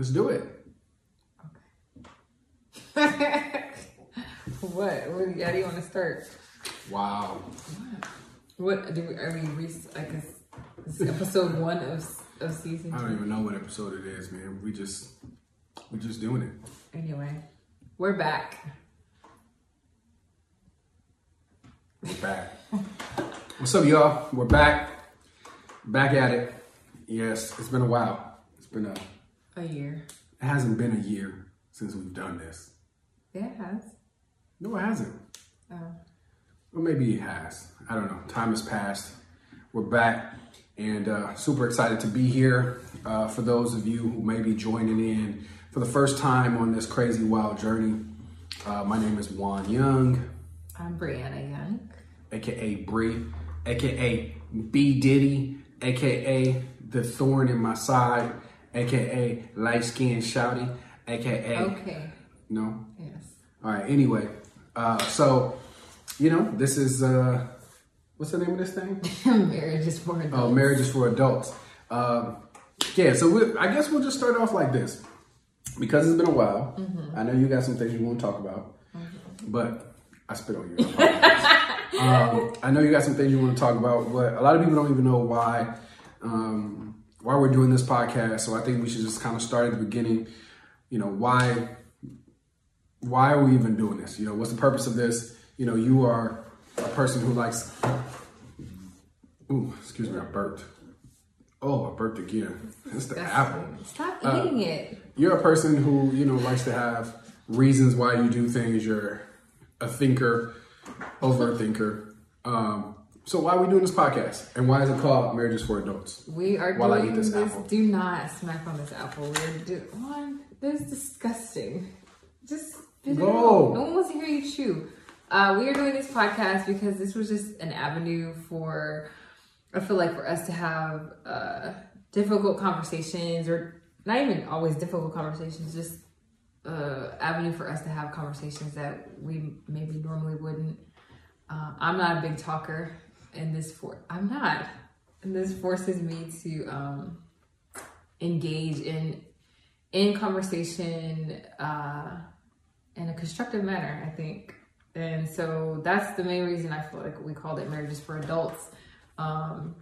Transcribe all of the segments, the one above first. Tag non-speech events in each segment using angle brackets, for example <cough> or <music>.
Let's do it. Okay. <laughs> what? what? How do you want to start? Wow. What do we? Are we? Re- I guess this episode one of of season I don't even know what episode it is, man. We just we just doing it. Anyway, we're back. We're back. What's up, y'all? We're back. Back at it. Yes, it's been a while. It's been a. A year. It hasn't been a year since we've done this. Yeah, it has. No, it hasn't. Oh. Or maybe it has. I don't know. Time has passed. We're back and uh, super excited to be here. Uh, for those of you who may be joining in for the first time on this crazy wild journey, uh, my name is Juan Young, I'm Brianna Young. aka Bree, aka B Diddy, aka the thorn in my side, aka light skinned shouty, aka Okay. no. Yes. All right. Anyway, uh, so you know this is uh, what's the name of this thing? <laughs> Marriage is for adults. Oh, marriage is for adults. Um, yeah, so we, I guess we'll just start off like this because it's been a while. I know you got some things you want to talk about, but I spit on you. I <laughs> um, I know you got some things you want to talk about, but a lot of people don't even know why um, why we're doing this podcast. So I think we should just kind of start at the beginning. You know why why are we even doing this? You know what's the purpose of this? You know you are a person who likes Ooh, excuse me, I burped. Oh, I burped again. It's the That's- apple. Stop Uh, eating it. You're a person who, you know, likes to have reasons why you do things. You're a thinker, over a thinker. Um, so why are we doing this podcast? And why is it called Marriages for Adults? We are While I doing eat this this. apple. Do not smack on this apple. We're do one. That's disgusting. Just No. No one wants to hear you chew. Uh, we are doing this podcast because this was just an avenue for. I feel like for us to have uh, difficult conversations, or not even always difficult conversations, just uh, avenue for us to have conversations that we maybe normally wouldn't. Uh, I'm not a big talker, and this for I'm not, and this forces me to um, engage in in conversation uh, in a constructive manner. I think, and so that's the main reason I feel like we called it marriages for adults. Um,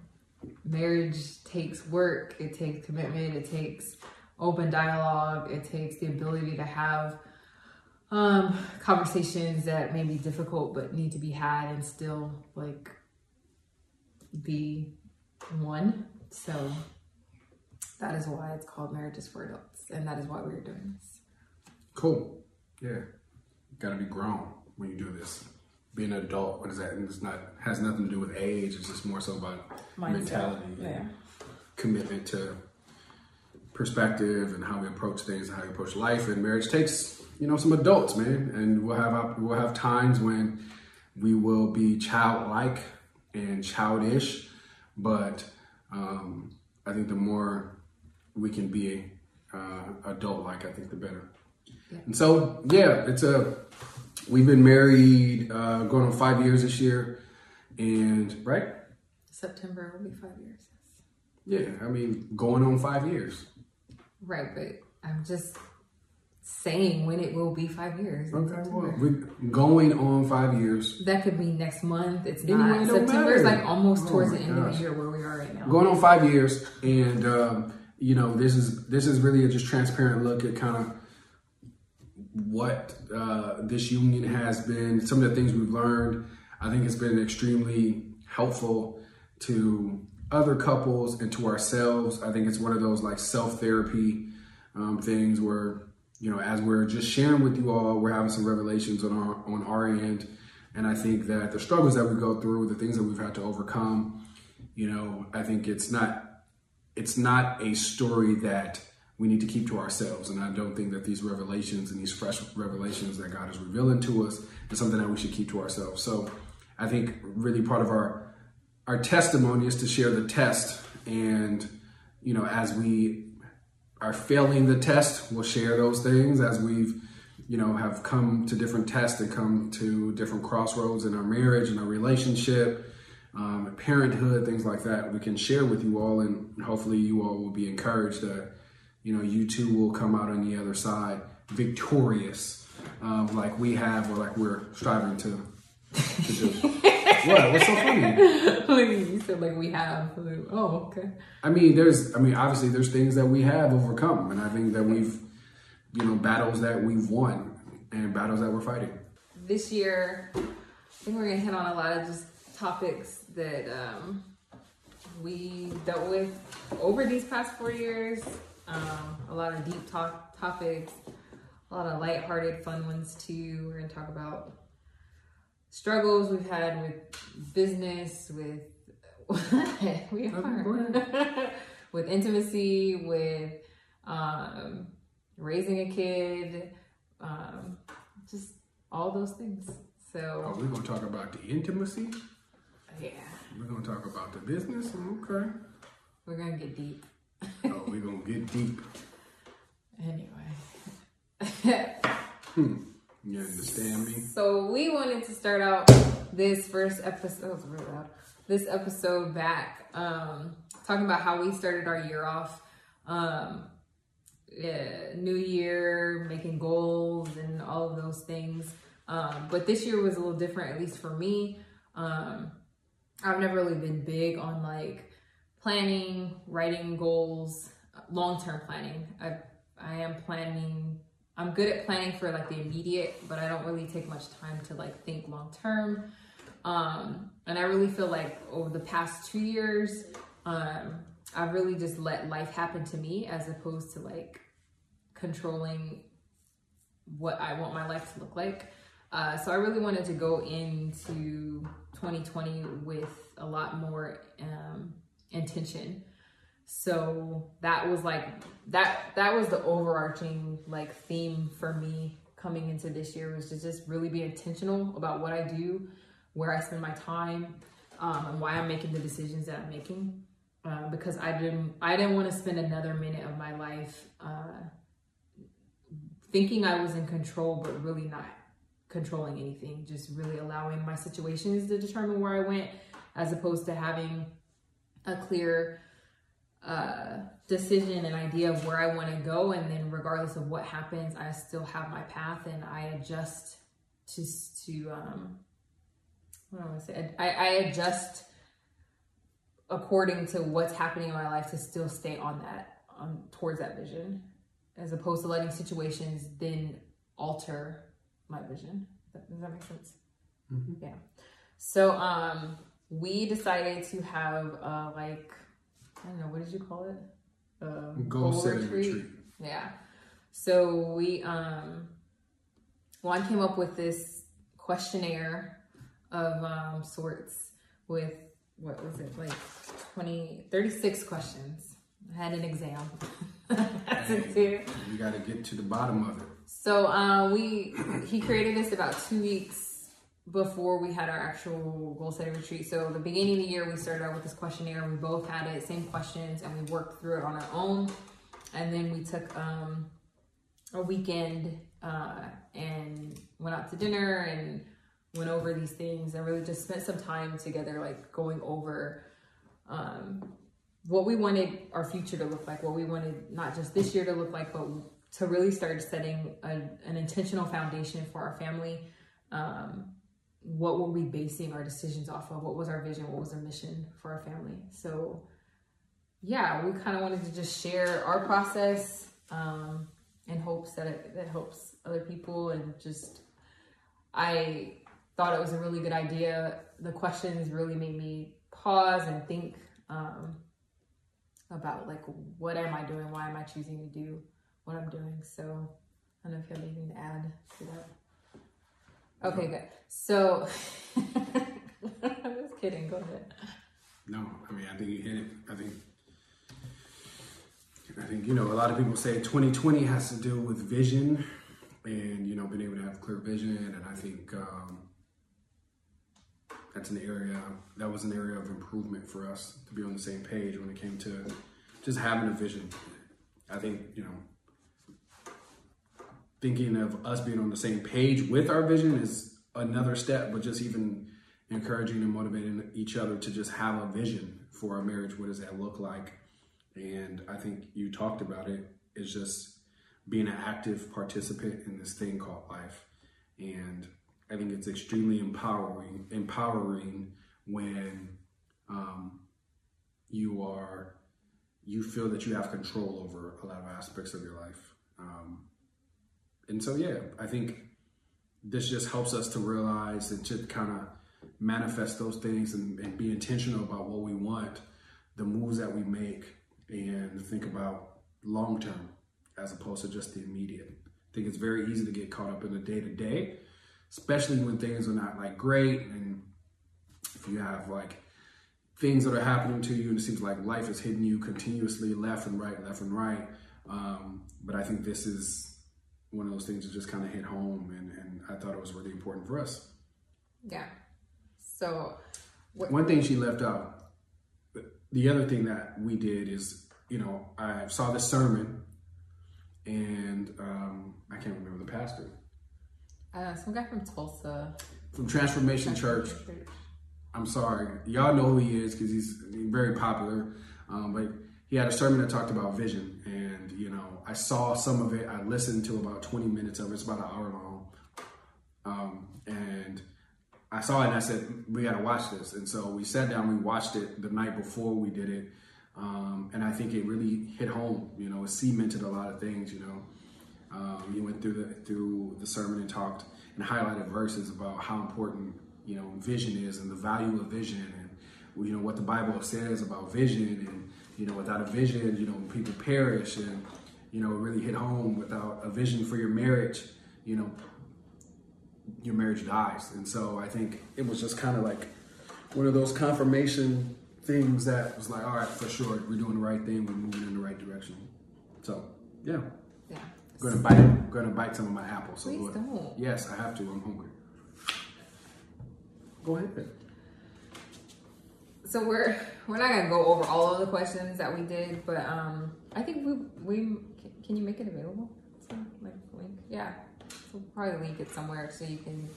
marriage takes work, it takes commitment, it takes open dialogue, it takes the ability to have um, conversations that may be difficult but need to be had and still like be one. So that is why it's called Marriages for Adults, and that is why we're doing this. Cool. Yeah. Got to be grown when you do this. Being an adult, what is that? And it's not has nothing to do with age. It's just more so about mentality, and Yeah. commitment to perspective and how we approach things and how we approach life. And marriage takes, you know, some adults, man. And we'll have we'll have times when we will be childlike and childish, but um, I think the more we can be uh, adult-like, I think the better. And so, yeah, it's a. We've been married uh, going on five years this year, and right, September will be five years. yeah, I mean, going on five years. Right, but I'm just saying when it will be five years. Okay, well, we're going on five years. That could be next month. It's Anyway, not. it September is like almost Oh towards the end of the year where we are right now. Going on five years, and um, you know, this is this is really a just transparent look at kind of what uh, this union has been. Some of the things we've learned. I think it's been extremely helpful to other couples and to ourselves. I think it's one of those like self therapy um, things where you know, as we're just sharing with you all, we're having some revelations on our on our end, and I think that the struggles that we go through, the things that we've had to overcome, you know, I think it's not it's not a story that we need to keep to ourselves. And I don't think that these revelations and these fresh revelations that God is revealing to us is something that we should keep to ourselves. So I think really part of our our testimony is to share the test. And, you know, as we are failing the test, we'll share those things as we've you know, have come to different tests and come to different crossroads in our marriage and our relationship, um, parenthood, things like that. We can share with you all, and hopefully, you all will be encouraged that, you know, you two will come out on the other side victorious, um, like we have or like we're striving to. What? <laughs> What's so funny? <laughs> you said like we have. Like, oh, okay. I mean, there's, I mean, obviously there's things that we have overcome, and I think that we've, you know, battles that we've won and battles that we're fighting. This year, I think we're gonna hit on a lot of just topics that um, we dealt with over these past four years. Um, a lot of deep talk topics, a lot of lighthearted, fun ones too. We're gonna talk about struggles we've had with business, with <laughs> we are <laughs> with intimacy, with um, raising a kid, um, just all those things. So Oh, we're gonna talk about the intimacy. yeah, We're gonna talk about the business. Okay. we're gonna get deep Oh, we're gonna get deep. <laughs> anyway. You understand me? So we wanted to start out this first episode. <laughs> Really. This episode back, um, talking about how we started our year off. Um, yeah, new year, making goals, and all of those things. Um, but this year was a little different, at least for me. Um, I've never really been big on like planning, writing goals, long term planning. I I am planning. I'm good at planning for like the immediate, but I don't really take much time to like think long term. Um, and I really feel like over the past two years, um, I've really just let life happen to me as opposed to like controlling what I want my life to look like. Uh, so I really wanted to go into 2020 with a lot more um, intention. So that was like that that was the overarching like theme for me coming into this year was to just really be intentional about what I do, where I spend my time, um, and why I'm making the decisions that I'm making. Uh, because I didn't I didn't want to spend another minute of my life uh, thinking I was in control, but really not controlling anything. Just really allowing my situations to determine where I went, as opposed to having a clear uh, decision and idea of where I want to go, and then regardless of what happens, I still have my path and I adjust to to um, what do I want to say? I, I adjust according to what's happening in my life to still stay on that um, towards that vision, as opposed to letting situations then alter my vision. Does that make sense? Mhm. Yeah. So um, we decided to have uh, like I don't know what did you call it? Um, Goal setting retreat. Yeah. So we um Juan came up with this questionnaire of um sorts with what was it like 20 36 questions. I had an exam. <laughs> Too. You got to get to the bottom of it. So uh, we he created this about two weeks before we had our actual goal setting retreat. So the beginning of the year we started out with this questionnaire. We both had it, same questions, and we worked through it on our own. And then we took um, a weekend uh, and went out to dinner and went over these things and really just spent some time together, like going over um, what we wanted our future to look like, what we wanted not just this year to look like, but to really start setting a, an intentional foundation for our family. Um, what were we basing our decisions off of? What was our vision? What was our mission for our family? So, yeah, we kind of wanted to just share our process um, in hopes that it that helps other people and just I thought it was a really good idea. The questions really made me pause and think um, about like what am I doing? Why am I choosing to do what I'm doing? So I don't know if you have anything to add to that. Okay, good. So <laughs> I'm just kidding. Go ahead. No, I mean, I think you hit it. I think, I think you know, a lot of people say 2020 has to do with vision, and you know, being able to have clear vision. And I think um, that's an area that was an area of improvement for us to be on the same page when it came to just having a vision. I think you know, thinking of us being on the same page with our vision is another step, but just even encouraging and motivating each other to just have a vision for our marriage. What does that look like? And I think you talked about it. is just being an active participant in this thing called life. And I think it's extremely empowering, empowering when um, you are you feel that you have control over a lot of aspects of your life. Um, and so, yeah, I think this just helps us to realize and to kind of manifest those things and, and be intentional about what we want, the moves that we make, and think about long term as opposed to just the immediate. I think it's very easy to get caught up in the day to day, especially when things are not like great and if you have like things that are happening to you and it seems like life is hitting you continuously left and right, left and right. Um, but I think this is one of those things that just kind of hit home and, and I thought it was really important for us. Yeah. So, what- one thing she left out, the other thing that we did is, you know, I saw the sermon and um, I can't remember the pastor. Uh, some guy from Tulsa. From Transformation, Transformation Church. Church. I'm sorry, y'all know who he is because he's very popular. Um, but he had a sermon that talked about vision, and you know, I saw some of it. I listened to about 20 minutes of it. It's about an hour long, um, and I saw it and I said, "We got to watch this." And so we sat down. We watched it the night before we did it, um, and I think it really hit home. You know, it cemented a lot of things. You know, um, he went through the through the sermon and talked and highlighted verses about how important you know vision is and the value of vision and you know what the Bible says about vision and you know without a vision you know people perish and you know really hit home without a vision for your marriage you know your marriage dies. And so I think it was just kind of like one of those confirmation things that was like all right for sure we're doing the right thing we're moving in the right direction. So yeah. Yeah. I'm gonna bite I'm gonna bite some of my apples so Please don't. yes I have to I'm hungry. Go ahead. So we're we're not gonna go over all of the questions that we did, but um, I think we we can you make it available? So, like link, yeah. We'll probably link it somewhere so you can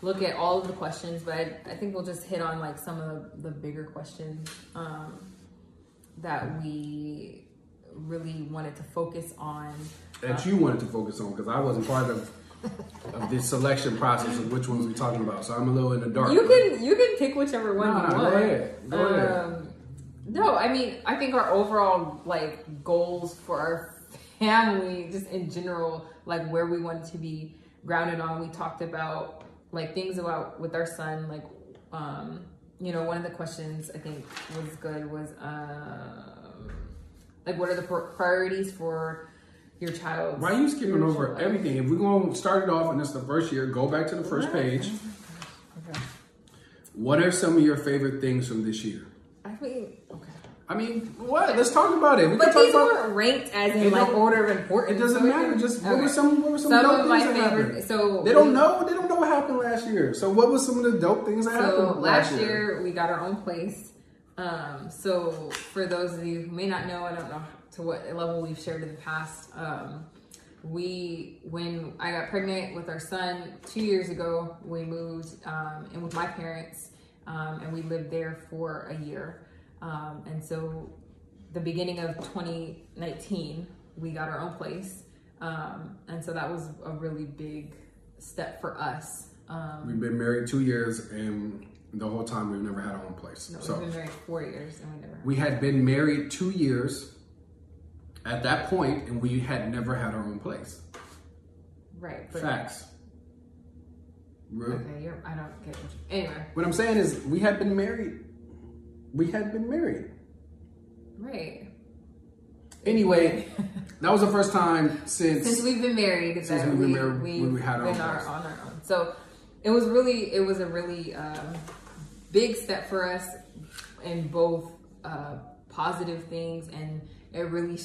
look at all of the questions. But I, I think we'll just hit on like some of the, bigger questions um, that we really wanted to focus on. That you wanted to focus on because I wasn't part of of this selection process of which ones we're talking about. So I'm a little in the dark. You can you can pick whichever one nah, you want. Go ahead. Go um. No, I mean I think our overall like goals for our family, just in general, like where we wanted to be grounded on. We talked about like things about with our son, like um, you know, one of the questions I think was good was um, like what are the priorities for your child. Why are you skipping over life? everything? If we're going to start it off and it's the first year, go back to the first page. Okay. What are some of your favorite things from this year? I mean, okay. I mean, what? Let's talk about it. We but these weren't ranked as in like order of importance. It doesn't matter. Just okay. what were some what were some, some dope of my things favorite, happened? So they don't know. They don't know what happened last year. So what was some of the dope things that so happened last year? year? We got our own place. Um, so for those of you who may not know, I don't know to what level we've shared in the past. Um, we, when I got pregnant with our son two years ago, we moved um, in with my parents, um, and we lived there for a year. Um, and so, the beginning of 2019, we got our own place, um, and so that was a really big step for us. Um, we've been married two years, and the whole time we've never had our own place. No, we've been married four years, and we never. We had been married two years at that point, and we had never had our own place. Right. but- Facts. Okay, you're, I don't get what you, anyway. What I'm saying is, we had been married. We had been married. Right. Anyway, <laughs> that was the first time since since we've been married since we've been married we, we had our been our, on our own. So it was really it was a really um, big step for us in both uh, positive things and it really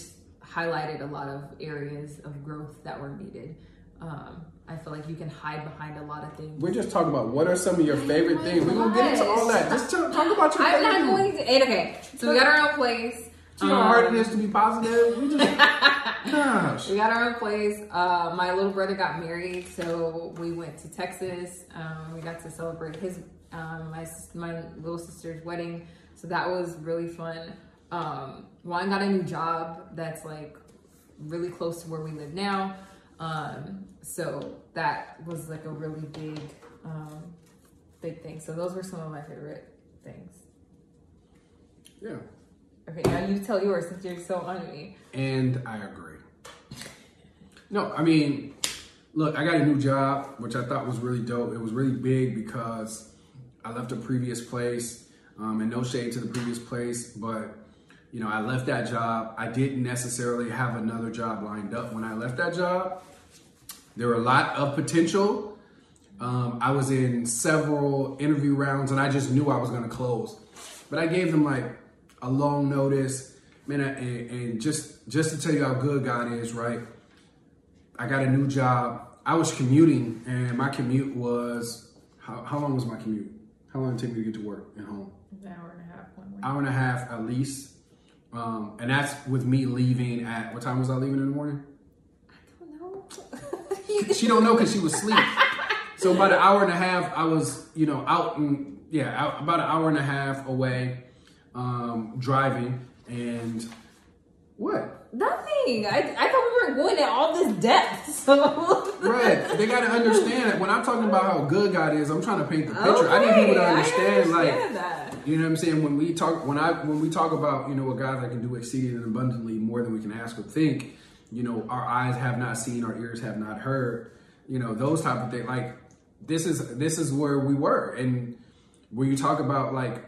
highlighted a lot of areas of growth that were needed. Um, I feel like you can hide behind a lot of things. We're just talking about what are some of your favorite oh things. We're gonna get into all that. Just talk, talk about your. Favorite things. I'm not going to. Okay, so we got our own place. How hard it is to be positive. We just, <laughs> gosh. We got our own place. Uh, my little brother got married, so we went to Texas. Um, we got to celebrate his um, my my little sister's wedding. So that was really fun. Um, Juan got a new job that's like really close to where we live now. Um, so that was like a really big, um, big thing. So those were some of my favorite things. Yeah. Okay, now you tell yours since you're so on me. And I agree. No, I mean, look, I got a new job, which I thought was really dope. It was really big because I left a previous place, um, and no shade to the previous place, but you know, I left that job. I didn't necessarily have another job lined up when I left that job. There were a lot of potential. Um, I was in several interview rounds, and I just knew I was going to close. But I gave them like a long notice, man, and, and just just to tell you how good God is, right? I got a new job. I was commuting, and my commute was how, how long was my commute? How long did it take me to get to work and home? An hour and a half, one way. Hour and a half at least. Um, and that's with me leaving at what time was I leaving in the morning? I don't know. <laughs> She don't know because she was asleep. So about an hour and a half, I was, you know, out and yeah, out, about an hour and a half away, um, driving, and what? Nothing. I, I thought we weren't going at all this depth. <laughs> So Right. They got to understand that when I'm talking about how good God is, I'm trying to paint the picture. I need people to Okay, I understand, like, that. You know what I'm saying. When we talk, when I when we talk about, you know, what God that can do exceeding and abundantly more than we can ask or think, you know, our eyes have not seen, our ears have not heard, you know, those type of things. Like this is this is where we were, and when you talk about like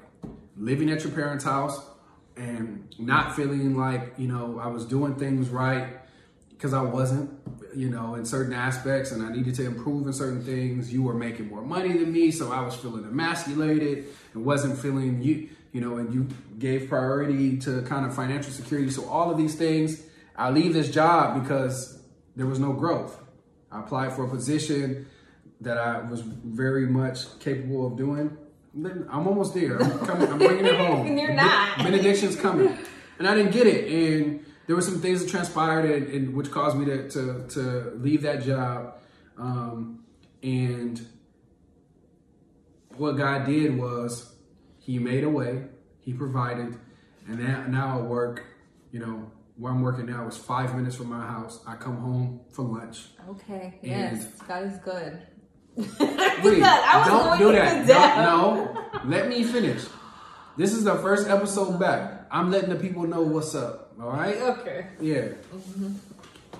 living at your parents' house and not feeling like you know I was doing things right because I wasn't, you know, in certain aspects, and I needed to improve in certain things. You were making more money than me, so I was feeling emasculated and wasn't feeling you, you know, and you gave priority to kind of financial security. So all of these things, I leave this job because there was no growth. I applied for a position that I was very much capable of doing. I'm almost there. I'm coming. I'm bringing it <laughs> home. You're not. Benediction's coming, and I didn't get it. And there were some things that transpired, and, and which caused me to, to to leave that job. Um, and what God did was He made a way. He provided, and now, now I work. You know, where I'm working now is five minutes from my house. I come home for lunch. Okay. Yes. God is good. <laughs> Wait, Because I was don't do that. Don't- no, let me finish. This is the first episode back. I'm letting the people know what's up. All right. Okay. Yeah.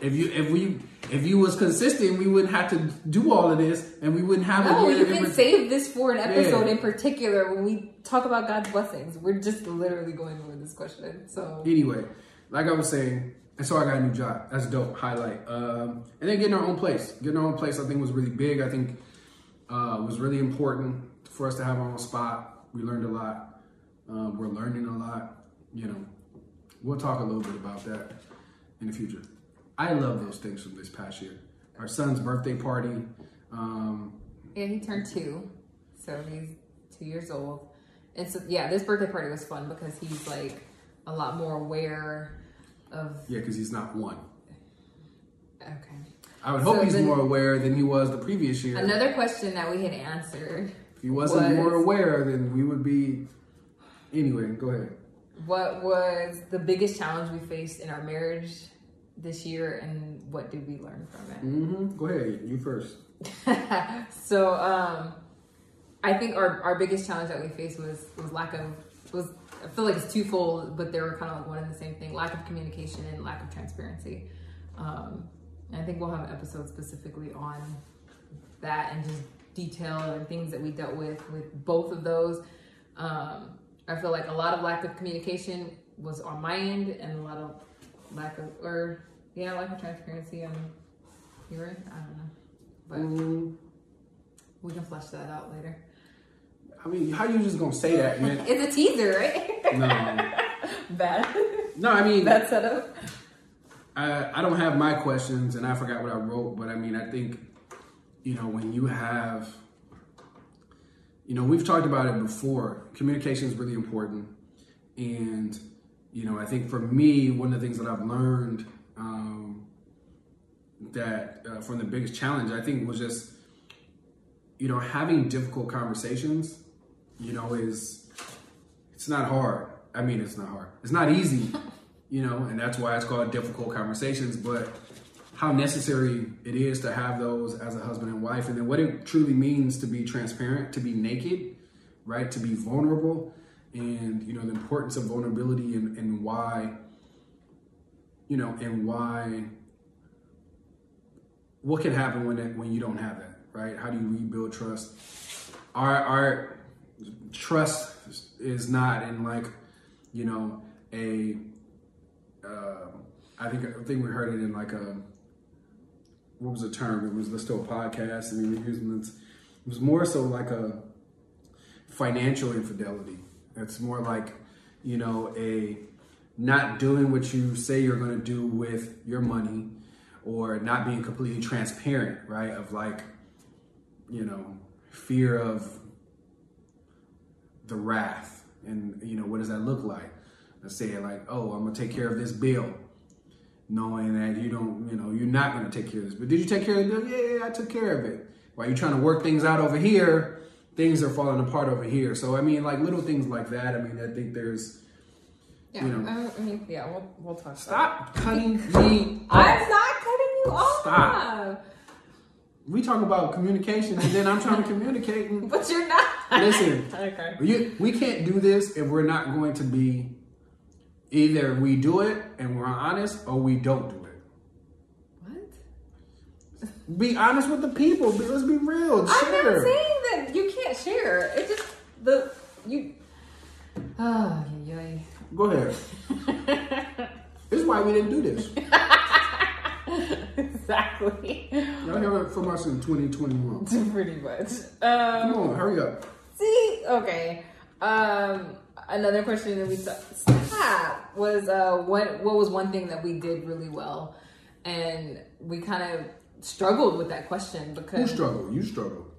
If you if we if you was consistent, we wouldn't have to do all of this, and we wouldn't have No, you can save this for an episode Yeah. in particular when we talk about God's blessings. We're just literally going over this question. So Anyway, like I was saying, and so I got a new job. That's dope. Highlight. Um, and then getting our own place. Getting our own place, I think, was really big. I think uh, was really important for us to have our own spot. We learned a lot. Um, we're learning a lot. You know, we'll talk a little bit about that in the future. I love those things from this past year. Our son's birthday party. Um, yeah, he turned two, so he's two years old. And so yeah, this birthday party was fun because he's like a lot more aware of. yeah, because he's not one. Okay. I would hope So he's then- more aware than he was the previous year. Another question that we had answered if he wasn't was- more aware, then we would be. Anyway, go ahead. What was the biggest challenge we faced in our marriage this year, and what did we learn from it? Mm-hmm. Go ahead. You first. <laughs> so, um, I think our, our biggest challenge that we faced was was lack of was I feel like it's twofold, but they were kind of like one and the same thing: lack of communication and lack of transparency. Um, and I think we'll have an episode specifically on that and just detail and things that we dealt with with both of those. Um, I feel like a lot of lack of communication was on my end, and a lot of lack of or yeah, lack of transparency on your end. I don't know, but Mm, we can flesh that out later. I mean, how you just gonna say that, man? <laughs> It's a teaser, right? <laughs> no, <laughs> Bad. no. I mean, Bad setup. I, I don't have my questions, and I forgot what I wrote. But I mean, I think you know when you have, you know, we've talked about it before. Communication is really important, and you know, I think for me, one of the things that I've learned um, that uh, from the biggest challenge, I think, was just you know having difficult conversations. You know, is it's not hard. I mean, it's not hard. It's not easy. <laughs> you know, and that's why it's called difficult conversations. But how necessary it is to have those as a husband and wife, and then what it truly means to be transparent, to be naked, right, to be vulnerable, and you know the importance of vulnerability and, and why, you know, and why. What can happen when it, when you don't have that, right? How do you rebuild trust? Our our trust is not in like, you know, a. Uh, I think I think we heard it in like a what was the term? It was let's do a podcast and we using this. It was more so like a financial infidelity. It's more like, you know, a not doing what you say you're going to do with your money or not being completely transparent, right? Of like, you know, fear of the wrath and, you know, what does that look like? Let's say like, oh, I'm going to take care of this bill knowing that you don't, you know, you're not going to take care of this. But did you take care of it? Yeah, yeah, I took care of it. While you're trying to work things out over here, things are falling apart over here. So I mean, like little things like that. I mean, I think there's, yeah, you know, I mean, yeah, we'll we'll talk. Stop cutting <laughs> me. I'm not cutting you off. Stop. We talk about communication, and then I'm trying to communicate. And, <laughs> but you're not. Listen, <laughs> okay. You, we can't do this if we're not going to be Either we do it and we're honest, or we don't do it. What? Be honest with the people. Let's be real. Share. I'm not saying that you can't share. It just the you. <sighs> Oh, yeah. Go ahead. this is why we didn't do this. <laughs> exactly. Y'all hear it from us in 2021. <laughs> Pretty much. Um, Come on, hurry up. See, okay. Um, another question that we had was uh, what what was one thing that we did really well, and we kind of struggled with that question because who struggled? You struggled.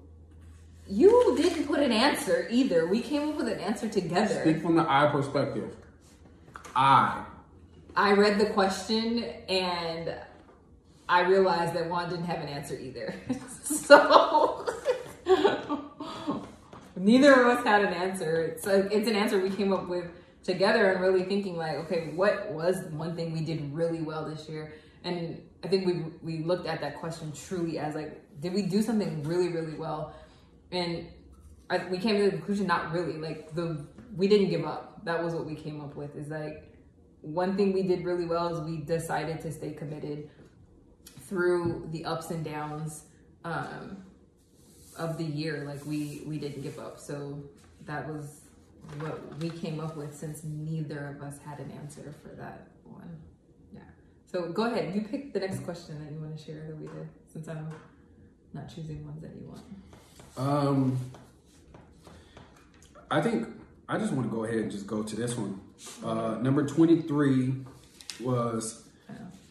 You didn't put an answer either. We came up with an answer together. Speak from the I perspective. I. I read the question and I realized that Juan didn't have an answer either. <laughs> so <laughs> neither of us had an answer. It's it's an answer we came up with together and really thinking like, okay, what was one thing we did really well this year? And I think we we looked at that question truly as like, did we do something really really well? And I, we came to the conclusion, not really. Like the we didn't give up. That was what we came up with. Is like one thing we did really well is we decided to stay committed through the ups and downs. Um, of the year, like we we didn't give up. So that was what we came up with since neither of us had an answer for that one. Yeah. So go ahead. You pick the next question that you want to share that we did, since I'm not choosing ones that you want. Um, I think I just want to go ahead and just go to this one. Uh, number twenty three was.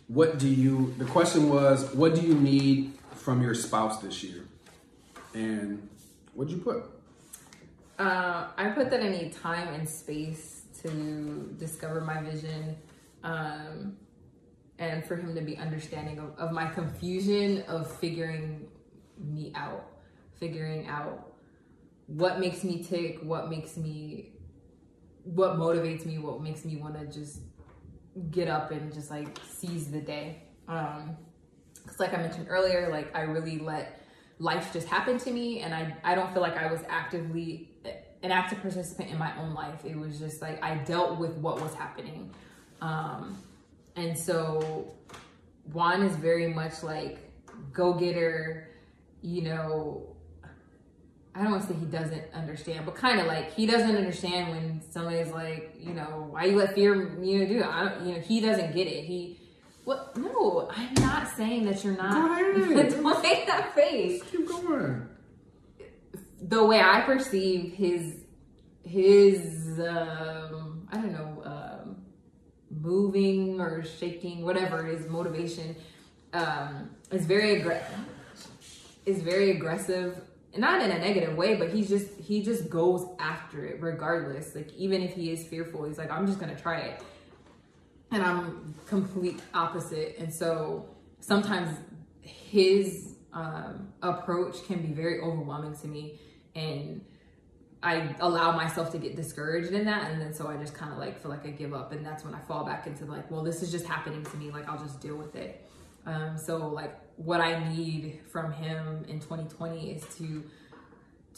What do you? The question was, what do you need from your spouse this year? And what'd you put? Uh, I put that I need time and space to discover my vision, um, and for him to be understanding of, of my confusion of figuring me out, figuring out what makes me tick, what makes me, what motivates me, what makes me want to just get up and just like seize the day. Um, cause like I mentioned earlier, like I really let life just happened to me and I, I don't feel like I was actively an active participant in my own life. It was just like I dealt with what was happening. Um, and so Juan is very much like go getter, you know. I don't want to say he doesn't understand, but kind of like he doesn't understand when somebody's like, you know, why you let fear you know do. I don't, you know, he doesn't get it. He what? No, I'm not saying that you're not. Go ahead. <laughs> Don't make that face. Keep going. The way I perceive his his um, I don't know um, moving or shaking, whatever his motivation um, is very aggressive. Is very aggressive, not in a negative way, but he's just he just goes after it regardless. Like even if he is fearful, he's like, I'm just gonna try it and I'm complete opposite. And so sometimes his um, approach can be very overwhelming to me. And I allow myself to get discouraged in that, and then so I just kind of like feel like I give up, and that's when I fall back into like, well, this is just happening to me. Like I'll just deal with it. Um, so like what I need from him in 2020 is to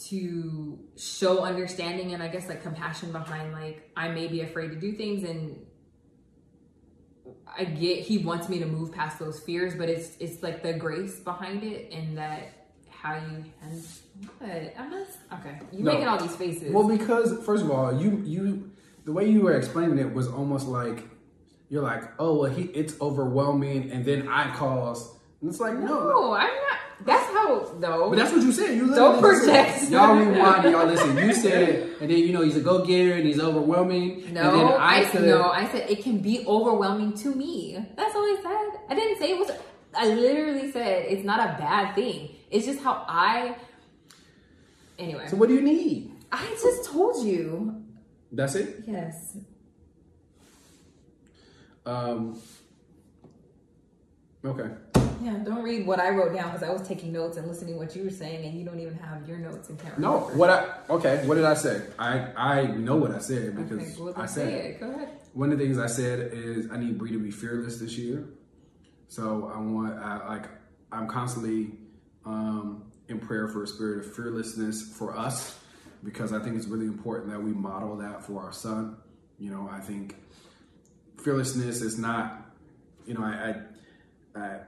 to show understanding and I guess like compassion behind like I may be afraid to do things and I get he wants me to move past those fears, but it's it's like the grace behind it and that how you and what I'm not okay. You No. making all these faces. Well, because first of all, you you the way you were explaining it was almost like you're like, oh well, he it's overwhelming, and then I cause, and it's like no. no, I'm not. That's how though. But that's what you said. You Don't said- project. Y'all rewind. and Y'all listen. You said it, and then you know he's a go getter and he's overwhelming. and then No, I, could- no, I said it can be overwhelming to me. That's all I said. I didn't say it was. I literally said it's not a bad thing. It's just how I. Anyway, So what do you need? I just told you. That's it. Yes. Um. Okay. Yeah. Don't read what I wrote down because I was taking notes and listening to what you were saying, and you don't even have your notes in can't No. What I okay? What did I say? I I know what I said because Okay, well, I said it. Go ahead. one of the things I said is I need Bree to be fearless this year. So I want I, like I'm constantly um, in prayer for a spirit of fearlessness for us because I think it's really important that we model that for our son. You know, I think fearlessness is not, you know, I, I, I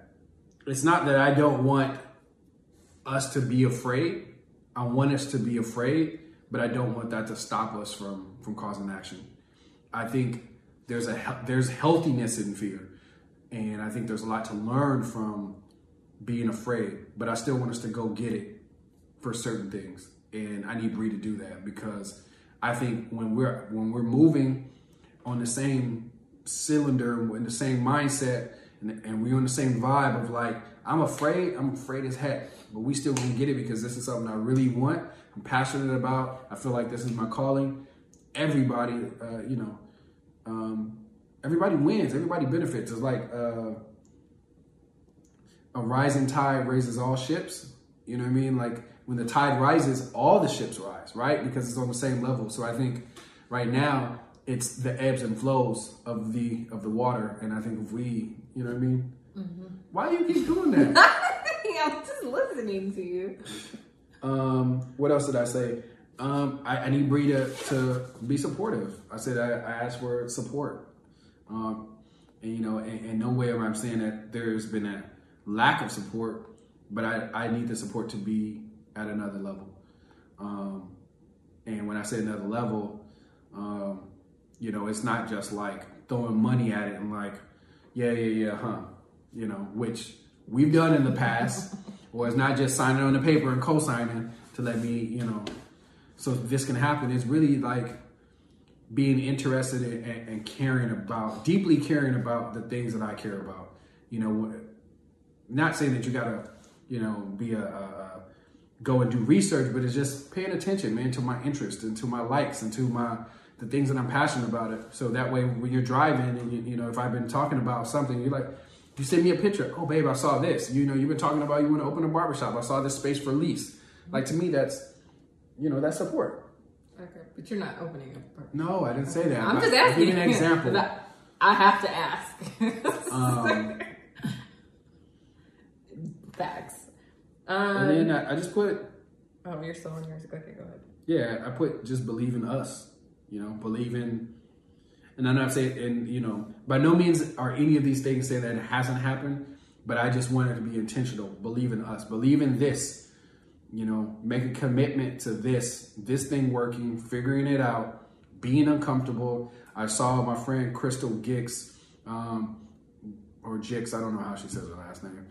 it's not that I don't want us to be afraid. I want us to be afraid, but I don't want that to stop us from from causing action. I think there's a there's healthiness in fear, and I think there's a lot to learn from being afraid. But I still want us to go get it for certain things, and I need Bree to do that because I think when we're when we're moving on the same cylinder in the same mindset, and, and we're on the same vibe of like I'm afraid, I'm afraid as heck, but we still gonna get it because this is something I really want. I'm passionate about. I feel like this is my calling. Everybody, uh, you know, um, everybody wins. Everybody benefits. It's like uh, a rising tide raises all ships. You know what I mean? Like when the tide rises, all the ships rise, right? Because it's on the same level. So I think right now it's the ebbs and flows of the of the water, and I think if we, you know what I mean? Why do you keep doing that? <laughs> I'm just listening to you. Um, what else did I say? Um, I, I need Bree to, to be supportive. I said I, I asked for support. Um, and you know, in, in no way am I saying that there's been a lack of support, but I, I need the support to be at another level. Um, and when I say another level, um, you know, it's not just like throwing money at it and like, yeah, yeah, yeah, huh? You know, which we've done in the past, <laughs> or it's not just signing on the paper and co-signing to let me, you know, so this can happen. It's really like being interested in, and, and caring about, deeply caring about the things that I care about. You know, not saying that you gotta, you know, be a, a, a go and do research, but it's just paying attention, man, to my interests and to my likes and to my the things that I'm passionate about it. So that way, when you're driving and you, you know, if I've been talking about something, you're like, you send me a picture. Oh, babe, I saw this. You know, you've been talking about you want to open a barbershop. I saw this space for lease. Like to me, that's, you know, that's support. Okay, but you're not opening up. No, I didn't say that. I'm But just asking. give an example. <laughs> I have to ask. <laughs> Um, Facts. and Um, then I, I just put, oh, you're still on yours. Okay, go ahead. yeah, I put just believe in us. You know, believe in, and I'm not saying, and you know, by no means are any of these things saying that it hasn't happened, but I just wanted to be intentional. Believe in us. Believe in this. You know, make a commitment to this, this thing working, figuring it out, being uncomfortable. I saw my friend Crystal Gix, um, or Jix, I don't know how she says her last name.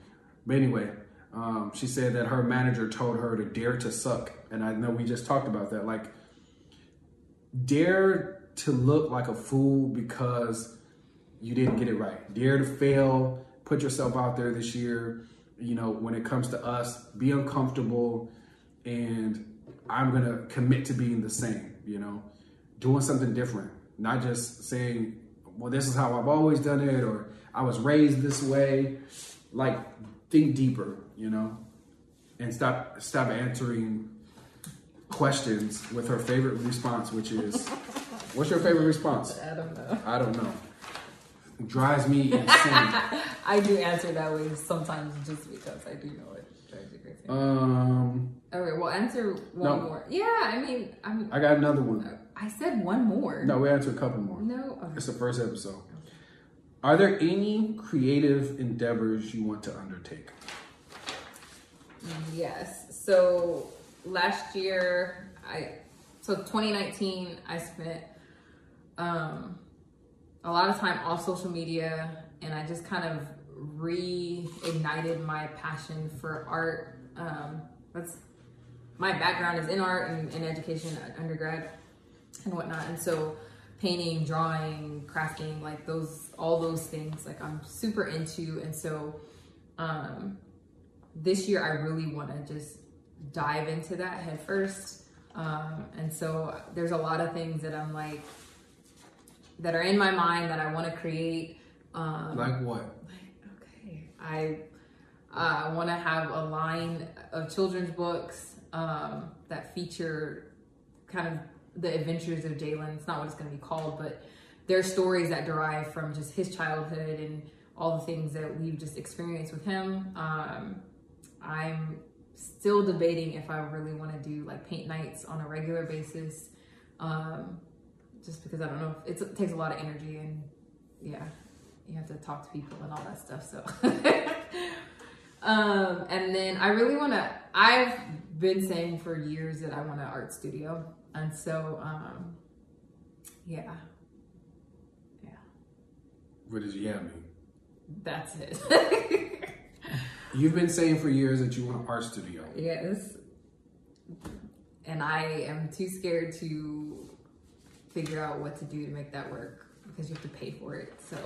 But anyway, um, she said that her manager told her to dare to suck. And I know we just talked about that. Like, dare to look like a fool because you didn't get it right. Dare to fail. Put yourself out there this year. You know, when it comes to us, be uncomfortable. And I'm going to commit to being the same, you know, doing something different. Not just saying, well, this is how I've always done it or I was raised this way. Like, think deeper, you know, and stop stop answering questions with her favorite response, which is, "What's your favorite response?" I don't know. I don't know. Drives me insane. <laughs> I do answer that way sometimes just because I do know it drives you crazy. um, okay, well, answer one no. more. Yeah, I mean, I'm. I got another one. I said one more. No, we answer a couple more. No. Okay. It's the first episode. Are there any creative endeavors you want to undertake? Yes. So last year, I so 2019, I spent um, a lot of time off social media, and I just kind of reignited my passion for art. Um, that's my background is in art and in education undergrad and whatnot, and so painting, drawing, crafting, like those, all those things, like I'm super into, and so. Um, this year I really want to just dive into that head first. Um, and so there's a lot of things that I'm like that are in my mind that I want to create. Um, Like what? okay, I uh, want to have a line of children's books um, that feature kind of the adventures of Jalen. It's not what it's going to be called, but they're stories that derive from just his childhood and all the things that we've just experienced with him. Um, I'm still debating if I really want to do like paint nights on a regular basis, um, just because I don't know. If it takes a lot of energy and yeah, you have to talk to people and all that stuff. So, <laughs> um, and then I really want to. I've been saying for years that I want an art studio, and so um, yeah, yeah, What does yeah mean? that's it. <laughs> You've been saying for years that you want an art studio. Yes. And I am too scared to figure out what to do to make that work because you have to pay for it. So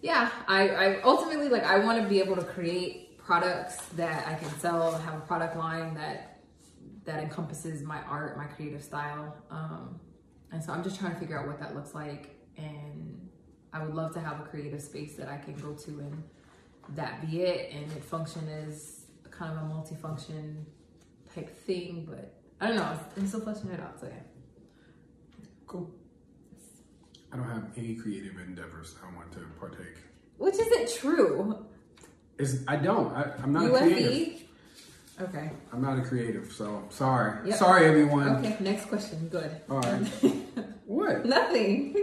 yeah, I, I ultimately like I want to be able to create products that I can sell, have a product line that that encompasses my art, my creative style. Um, and so I'm just trying to figure out what that looks like. And I would love to have a creative space that I can go to and that be it and it function as kind of a multifunction type thing but i don't know i'm still fleshing it out so yeah Cool. I don't have any creative endeavors I want to partake. which isn't true Is I don't. I, I'm not a creative. Okay I'm not a creative, so sorry. Yep. Sorry, everyone. okay next question good All right. <laughs> What? nothing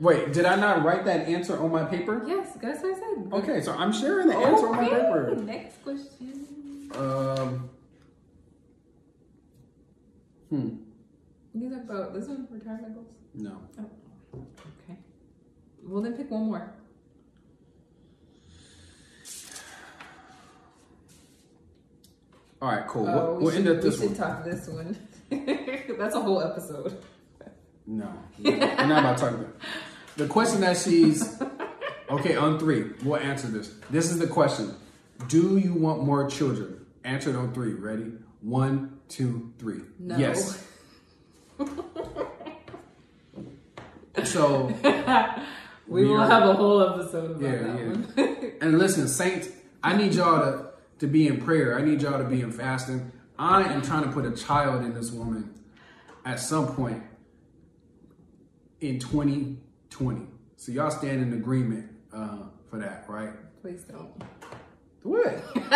Wait, did I not write that answer on my paper? yes that's what i said Okay, so I'm sharing the answer on my Okay, paper. next question Um. Hmm. you talk about this one retirement goals No. okay well then pick one more All right, cool. Oh, we'll we we'll should, end up this we one. should talk this one <laughs> that's a whole episode No, we're not about to talk about. The question that she's okay on three. We'll answer this. This is the question: Do you want more children? Answer on three. Ready? One, two, three. No. Yes. So <laughs> We, will are- have a whole episode about Yeah, that yeah. one. And listen, saints, I need y'all to to be in prayer. I need y'all to be in fasting. I am trying to put a child in this woman at some point in 2020. So y'all stand in agreement uh, for that, right? Please don't. What? <laughs>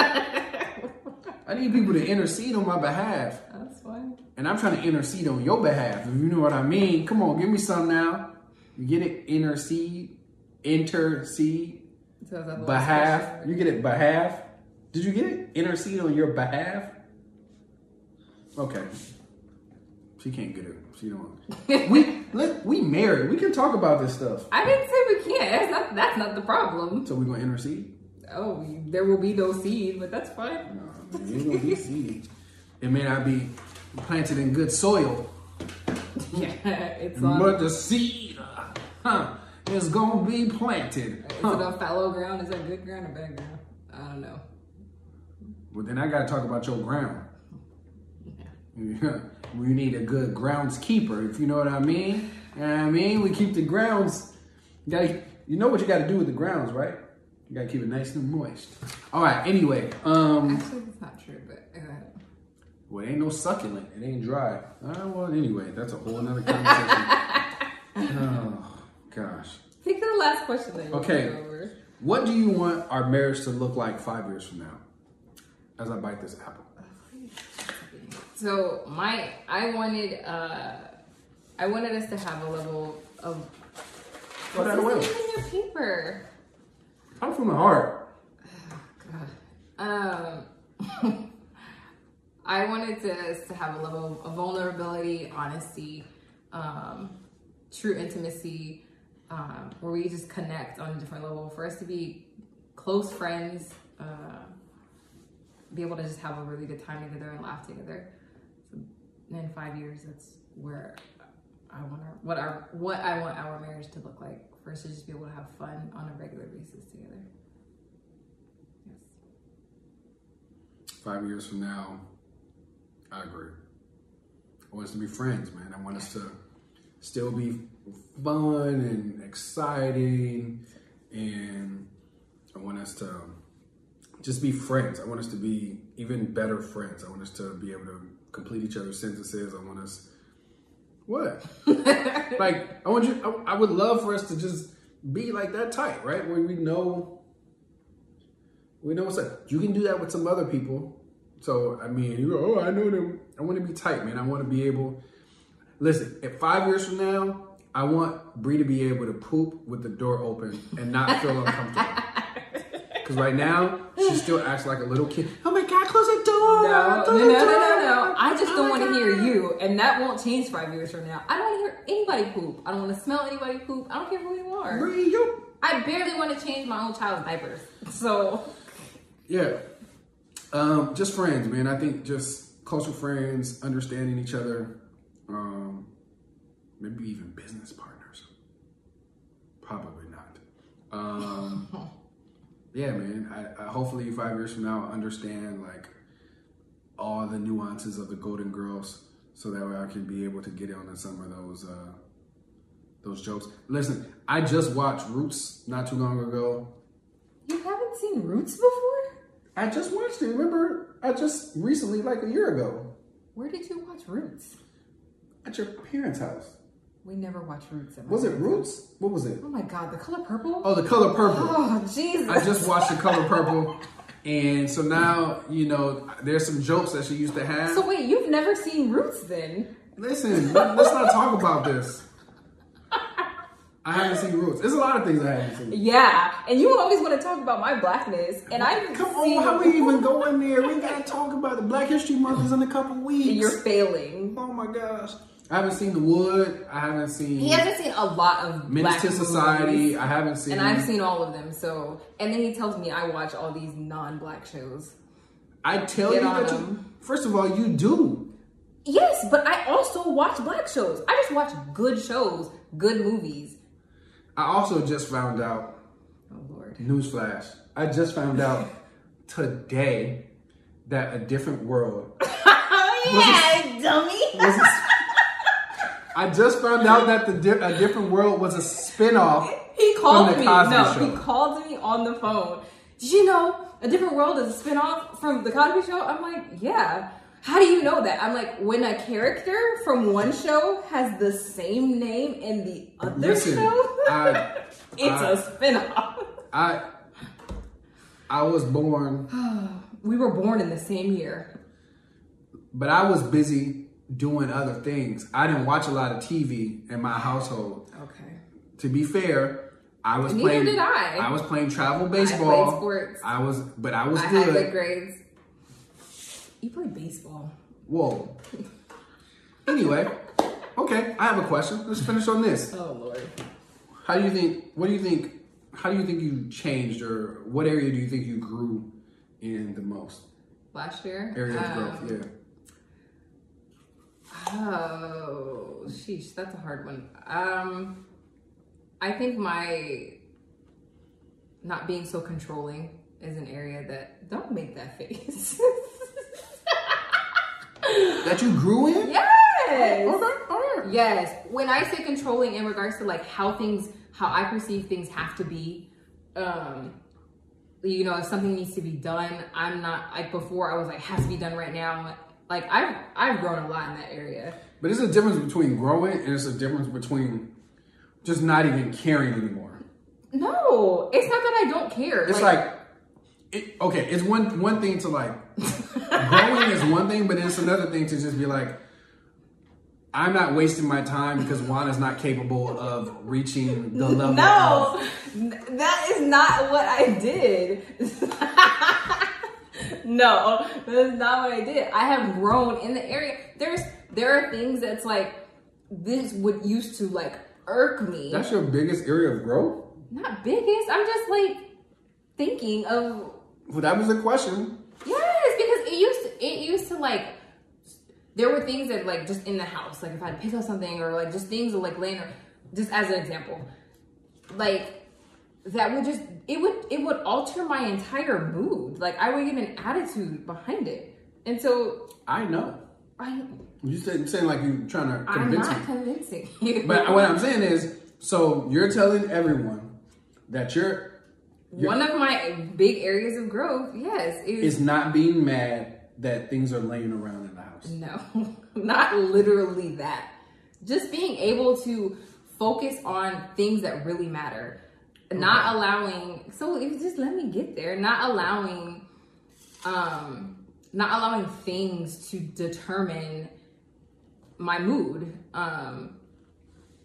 I need people to intercede on my behalf. That's fine. And I'm trying to intercede on your behalf. If you know what I mean. Come on, give me some now. You get it? Intercede. Intercede. So is that the last Behalf. You get it? Behalf. Did you get it? Intercede on your behalf. Okay. She can't get it. She don't. we let we married. We can talk about this stuff. I didn't say we can't. That's not, that's not the problem. So we're gonna intercede. Oh, there will be no seed, but that's fine. No, it ain't gonna be seed. It may not be planted in good soil, <laughs> Yeah, it's on. but the seed, uh, huh, is gonna be planted. Is it Huh. on fallow ground? Is that good ground or bad ground? I don't know. Well, then I gotta talk about your ground. <laughs> we need a good groundskeeper, if you know what I mean. You know what I mean? We keep the grounds. You, gotta, you know what you gotta do with the grounds, right? You gotta keep it nice and moist. All right. Anyway, um, Actually, that's not true, but uh. Well, it ain't no succulent. It ain't dry. Uh, well, anyway, that's a whole nother conversation. <laughs> oh, gosh. Pick the last question then. Okay. What do you want our marriage to look like five years from now? As I bite this apple. So my, I wanted, uh, I wanted us to have a level of. Throw that What's away. this in your paper? Come from the heart. God. <sighs> Um, <laughs> I wanted to, us to have a level of vulnerability, honesty, um, true intimacy, um, where we just connect on a different level. For us to be close friends, uh, be able to just have a really good time together and laugh together. In five years, that's where I want our, what our what I want our marriage to look like. For us to just be able to have fun on a regular basis together. Yes. Five years from now, I agree. I want us to be friends, man. I want us to still be fun and exciting, and I want us to just be friends. I want us to be even better friends. I want us to be able to complete each other's sentences. I want us. What? <laughs> like I want you. I, I would love for us to just be like that tight, right? Where we know we know what's up. You can do that with some other people. So I mean, you go, oh, I know them. I want to be tight, man. I want to be able. Listen, at five years from now, I want Bree to be able to poop with the door open and not feel uncomfortable. <laughs> Because right now, she still acts like a little kid. No, no, no, no, no, no. I just Oh don't want to hear you, and that won't change five years from now. I don't want to hear anybody poop. I don't want to smell anybody poop. I don't care who you are. I barely want to change my own child's diapers. So, Yeah. Um, just friends, man. I think just closer friends, understanding each other, um, maybe even business partners. Probably not. Um, <laughs> yeah, man. I, I hopefully five years from now, I'll understand like all the nuances of the Golden Girls, so that way I can be able to get on to some of those uh, those jokes. Listen, I just watched Roots not too long ago. you haven't seen Roots before? I just watched it. Remember, I just recently, like a year ago, Where did you watch Roots? at your parents' house. We never watched Roots. Was it Roots? What was it? Oh my God, the color purple. Oh, The Color Purple. Oh, Jesus. I just watched The Color Purple, <laughs> and so now you know there's some jokes that she used to have. So wait, you've never seen Roots then? Listen, let- let's not talk about this. I haven't seen Roots. There's a lot of things I haven't seen. Yeah, and you always want to talk about my blackness, and I haven't Come on, how we <laughs> even go in there? We gotta talk about the Black History Month is in a couple weeks. You're failing. oh my gosh. I haven't seen The Wood. I haven't seen He hasn't seen a lot of Menace black to Society. movies, I haven't seen and I've seen all of them. So, and then he tells me I watch all these non-black shows. I tell Get you that you, first of all, you do. Yes, but I also watch black shows. I just watch good shows, good movies. I also just found out, Oh Lord. newsflash, I just found out <laughs> today that A Different World <laughs> Oh yeah, dummy. was <laughs> I just found out that the Di- A Different World was a spin-off. He called From the me. Cosby no, Show. he called me on the phone. Did you know A Different World is a spinoff from The Cosby Show? I'm like, yeah. How do you know that? I'm like, when a character from one show has the same name in the other Listen, show, I, <laughs> it's I- a spinoff. I, I was born, <sighs> We were born in the same year. but I was busy doing other things. I didn't watch a lot of TV in my household. Okay. To be fair, I was Neither playing. did I. I was playing travel I baseball. played sports. I was, but I was I had good good. grades. You play baseball. Whoa. <laughs> Anyway, okay, I have a question. Let's finish on this. Oh Lord. How do you think? What do you think? How do you think you changed, or what area do you think you grew in the most? Last year. Area of Um, growth, yeah. Oh, sheesh, that's a hard one. Um, I think my not being so controlling is an area that don't make that face. <laughs> That you grew in? yes. All right. Yes. When I say controlling in regards to like how things, how I perceive things have to be, um, you know, if something needs to be done, I'm not like before I was like, has to be done right now. Like I've I've grown a lot in that area. But it's a difference between growing and it's a difference between just not even caring anymore. No, it's not that I don't care. It's like, it, okay, it's one one thing to like growing is one thing, but it's another thing to just be like, I'm not wasting my time because Juana's not capable of reaching the level. no, of- that is not what I did. <laughs> no, that is not what I did. I have grown in the area. There's there are things that's like this would used to like irk me. that's your biggest area of growth. not biggest. I'm just like thinking of Well, that was the question. yes because it used to, it used to like there were things that like just in the house like if I had to pick up something or like just things like laying ar- just as an example like that would just it would it would alter my entire mood like I would get an attitude behind it and so I know. I You said saying like you're trying to convince I'm not me. convincing you But what I'm saying is, so you're telling everyone that you're one of my big areas of growth yes is is not being mad that things are laying around in the house. No, <laughs> not literally that. Just being able to focus on things that really matter. Not allowing so if just let me get there, not allowing um not allowing things to determine my mood. Um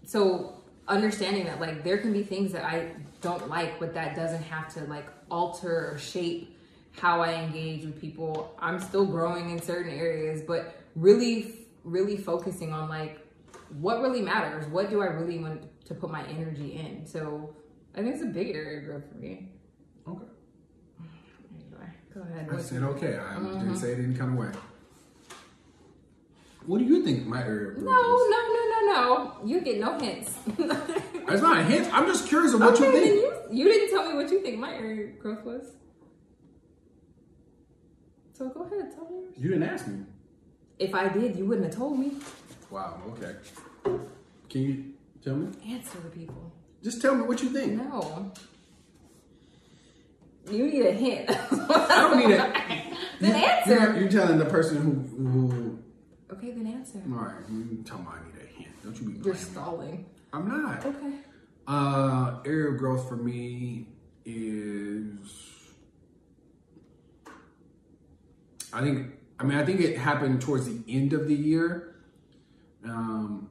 so understanding that like there can be things that I don't like, but that doesn't have to like alter or shape how I engage with people. I'm still growing in certain areas, but really, really focusing on like what really matters. What do I really want to put my energy in? So I think it's a big area of growth for me. Okay. Anyway, go ahead. I said okay. I Mm-hmm. didn't say it in any kind of way. What do you think my area of growth no, is? no, no, no, no. You get no hints. <laughs> It's not a hint. I'm just curious of what okay, you think. you, you didn't tell me what you think my area of growth was. So go ahead, tell me. yours. You didn't ask me. If I did, you wouldn't have told me. Wow. Okay. Can you tell me? Answer the people. Just tell me what you think. No. You need a hint. <laughs> I don't need it. Then answer. You're, you're telling the person who who. Okay, then answer. All right. You tell me I need a hint. Don't you be. You're stalling. I'm not. Okay. Uh, area of growth for me is, I think. I mean, I think it happened towards the end of the year. Um,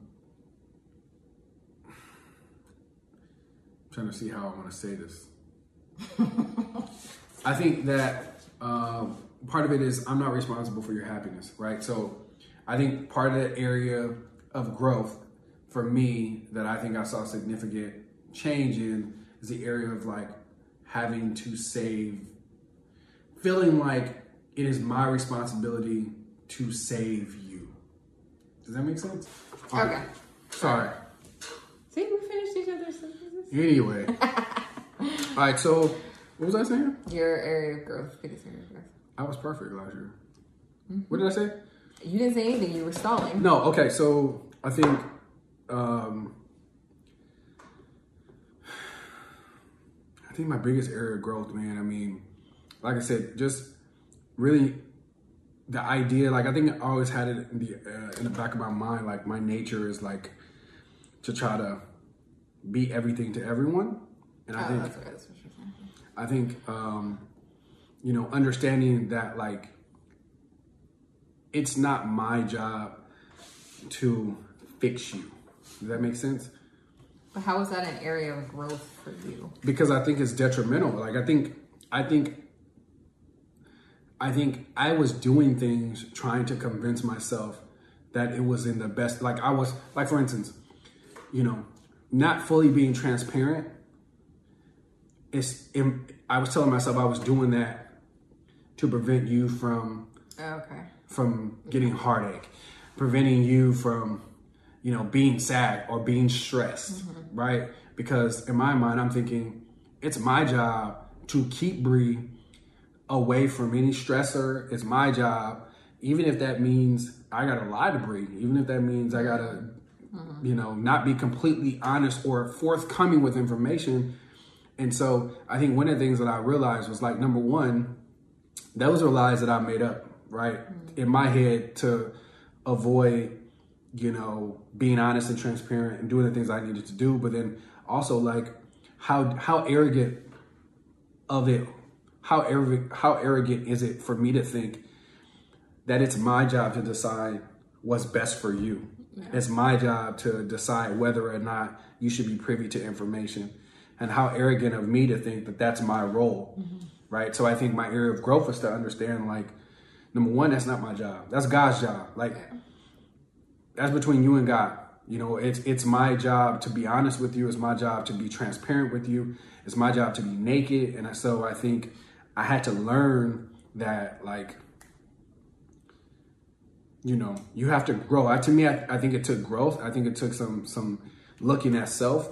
trying to see how I want to say this. <laughs> I think that um, part of it is I'm not responsible for your happiness, right? So I think part of the area of growth for me that I think I saw significant change in is the area of like having to save, feeling like it is my responsibility to save you. Does that make sense? Okay. Sorry. See, we finished each other's. Anyway. <laughs> All right, so what was I saying? Your area of growth. Biggest area of growth. I was perfect last year. What did I say? You didn't say anything. You were stalling. No, okay, so I think um I think my biggest area of growth, man, I mean, like I said, just really the idea, like I think I always had it in the uh, in the back of my mind, like my nature is like to try to be everything to everyone. And I Oh, think that's what, that's what you're saying. I think, um, you know, understanding that like it's not my job to fix you. Does that make sense? But how is that an area of growth for you? Because I think it's detrimental. Like I think, I think, I think I was doing things trying to convince myself that it was in the best. Like I was, like for instance, you know, not fully being transparent. It's. I was telling myself I was doing that to prevent you from oh, Okay. from getting heartache, preventing you from, you know, being sad or being stressed, mm-hmm. right? Because in my mind, I'm thinking it's my job to keep Bree away from any stressor. It's my job, even if that means I gotta lie to Bree, even if that means I gotta, you know, not be completely honest or forthcoming with information. And so I think one of the things that I realized was like, number one, those are lies that I made up right? Mm. In my head to avoid, you know, being honest and transparent and doing the things I needed to do, but then also like how how arrogant of it how arrogant how arrogant is it for me to think that it's my job to decide what's best for you. It's my job to decide whether or not you should be privy to information. And how arrogant of me to think that that's my role, mm-hmm. right? So I think my area of growth is to understand, like, number one, that's not my job. That's God's job. Like, that's between you and God. You know, it's it's my job to be honest with you. It's my job to be transparent with you. It's my job to be naked. And so I think I had to learn that, like, you know, you have to grow. I, to me, I, I think it took growth. I think it took some some looking at self.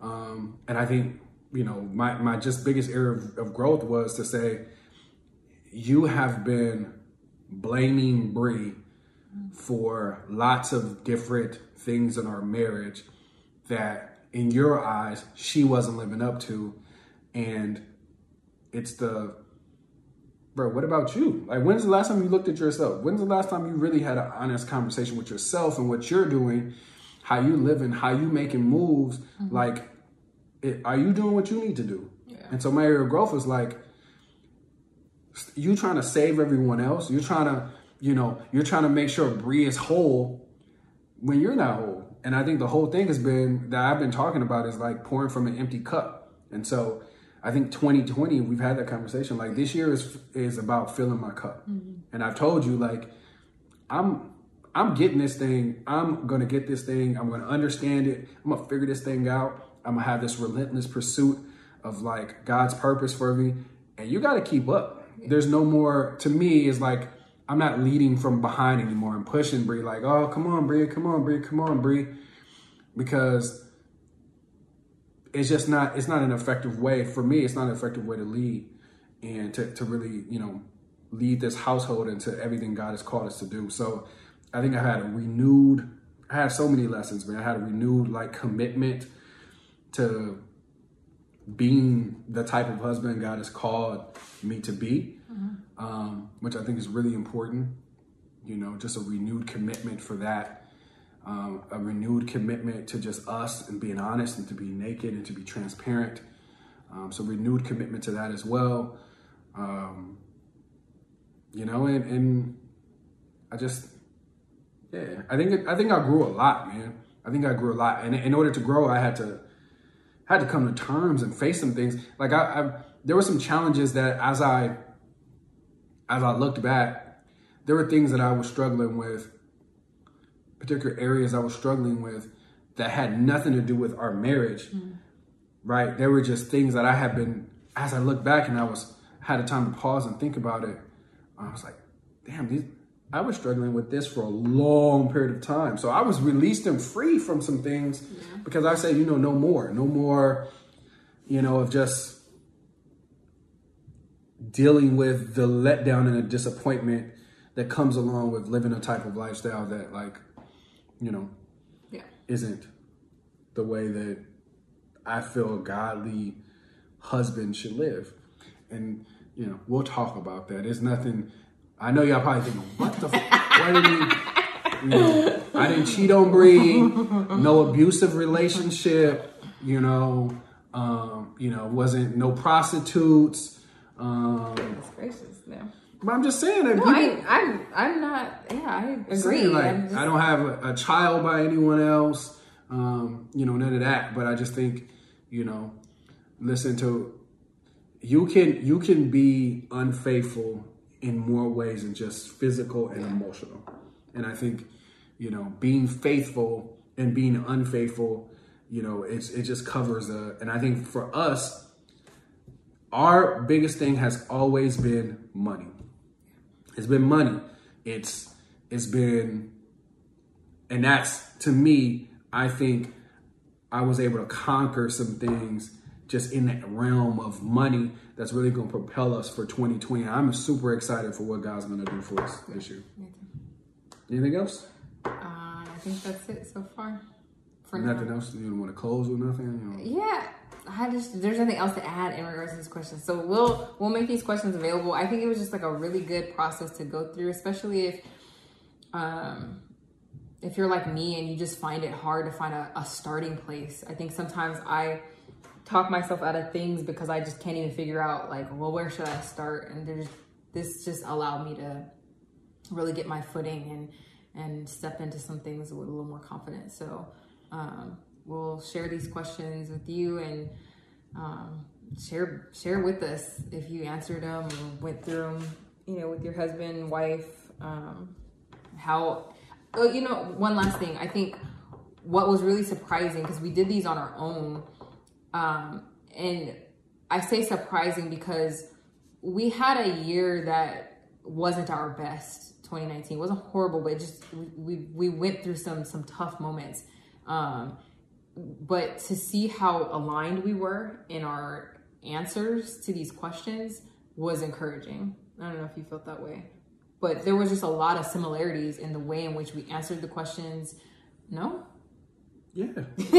Um, and I think, you know, my, my just biggest area of, of growth was to say, you have been blaming Bree for lots of different things in our marriage that in your eyes she wasn't living up to and it's the bro what about you? Like when's the last time you looked at yourself? When's the last time you really had an honest conversation with yourself and what you're doing? How you living? How you making moves? Mm-hmm. Like it, are you doing what you need to do? And so my area of growth is like you trying to save everyone else. You're trying to, you know, you're trying to make sure Bree is whole when you're not whole. And I think the whole thing has been that I've been talking about is like pouring from an empty cup. And so I think 2020, we've had that conversation. Like this year is is about filling my cup. Mm-hmm. And I've told you, like, I'm I'm getting this thing. I'm gonna get this thing. I'm gonna understand it. I'm gonna figure this thing out. I'm gonna have this relentless pursuit of like God's purpose for me. And you gotta keep up. There's no more to me is like I'm not leading from behind anymore. I'm pushing Bree like, oh come on, Bree, come on, Bree, come on, Bree. Because it's just not it's not an effective way for me it's not an effective way to lead and to, to really you know lead this household into everything god has called us to do. So i think i had a renewed i had so many lessons man. I had a renewed like commitment to being the type of husband god has called me to be um, which i think is really important you know just a renewed commitment for that um, a renewed commitment to just us and being honest and to be naked and to be transparent. Um, so renewed commitment to that as well. Um, you know, and, and I just, yeah, I think I think I grew a lot, man. I think I grew a lot, and in order to grow, I had to had to come to terms and face some things. Like I, I there were some challenges that as I as I looked back, there were things that I was struggling with particular areas I was struggling with that had nothing to do with our marriage, mm. right? There were just things that I had been, as I look back and I was had a time to pause and think about it, I was like, damn, these, I was struggling with this for a long period of time. So I was released and free from some things because I said, you know, no more, no more, you know, of just dealing with the letdown and the disappointment that comes along with living a type of lifestyle that like you know, Yeah. isn't the way that I feel a godly husband should live. And, you know, we'll talk about that. It's nothing, I know y'all probably thinking, what the f- <laughs> why did he, you know, I didn't cheat on Bree, no abusive relationship, you know, um, you know, wasn't no prostitutes. Um, gracious, no. But I'm just saying that No, people, I, I'm, I'm not. Yeah, I agree. Saying, like just- I don't have a, a child by anyone else, um, you know, none of that. But I just think, you know, listen to you can you can be unfaithful in more ways than just physical and emotional. And I think, you know, being faithful and being unfaithful, you know, it's it just covers a. And I think for us, our biggest thing has always been money. It's been money. It's it's been and that's to me, I think I was able to conquer some things just in that realm of money that's really going to propel us for 2020. I'm super excited for what God's going to do for us this year. Anything else? Uh, I think that's it so far. For now. Nothing else? You don't want to close with nothing? You know? Yeah. I just there's nothing else to add in regards to this question. So we'll we'll make these questions available. I think it was just like a really good process to go through, especially if um if you're like me and you just find it hard to find a, a starting place. I think sometimes I talk myself out of things because I just can't even figure out like, well, where should I start? And there's this just allowed me to really get my footing and and step into some things with a little more confidence. So um, we'll share these questions with you and um, share share with us if you answered them or went through them, you know, with your husband, wife, um, how. Oh, you know, one last thing. I think what was really surprising because we did these on our own, um, and I say surprising because we had a year that wasn't our best. 2019 it wasn't horrible, but just we we went through some some tough moments. Um, but to see how aligned we were in our answers to these questions was encouraging. I don't know if you felt that way, but there was just a lot of similarities in the way in which we answered the questions. No. Yeah.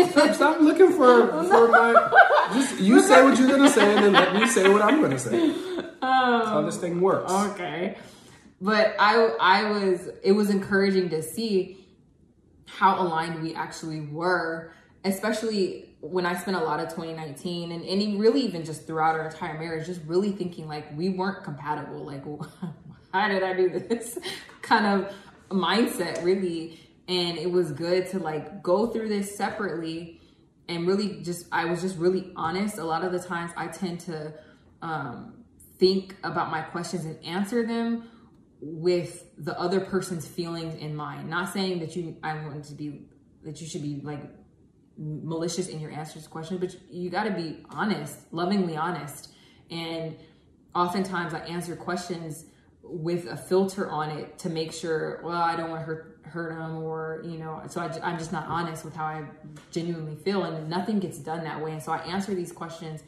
Stop, stop looking for <laughs> for my. Just you say what you're gonna say, and then let me say what I'm gonna say. That's how this thing works. Um, okay. But I I was it was encouraging to see how aligned we actually were, especially when I spent a lot of 2019 and, and really even just throughout our entire marriage, just really thinking like we weren't compatible. Like, <laughs> how did I do this <laughs> kind of mindset, really? And it was good to like go through this separately and really just, I was just really honest. A lot of the times I tend to um, think about my questions and answer them with the other person's feelings in mind. Not saying that you I want to be that you should be like malicious in your answers to questions, but you got to be honest, lovingly honest. And oftentimes I answer questions with a filter on it to make sure, well, I don't want to hurt hurt them or you know so I, i'm just not honest with how i genuinely feel and nothing gets done that way and so i answer these questions